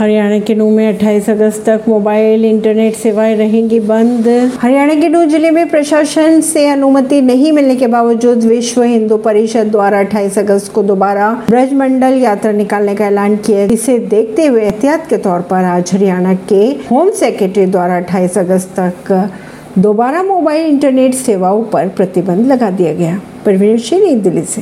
हरियाणा के नू में 28 अगस्त तक मोबाइल, इंटरनेट सेवाएँ रहेंगी बंद। हरियाणा के नू ज़िले में प्रशासन से अनुमति नहीं मिलने के बावजूद विश्व हिंदू परिषद द्वारा 28 अगस्त को दोबारा ब्रजमंडल यात्रा निकालने का ऐलान किया इसे देखते हुए एहतियात के तौर पर आज हरियाणा के होम सेक्रेटरी द्वारा 28 अगस्त तक दोबारा मोबाइल, इंटरनेट सेवाओं पर प्रतिबंध लगा दिया गया। परवीन सिंह, नई दिल्ली से।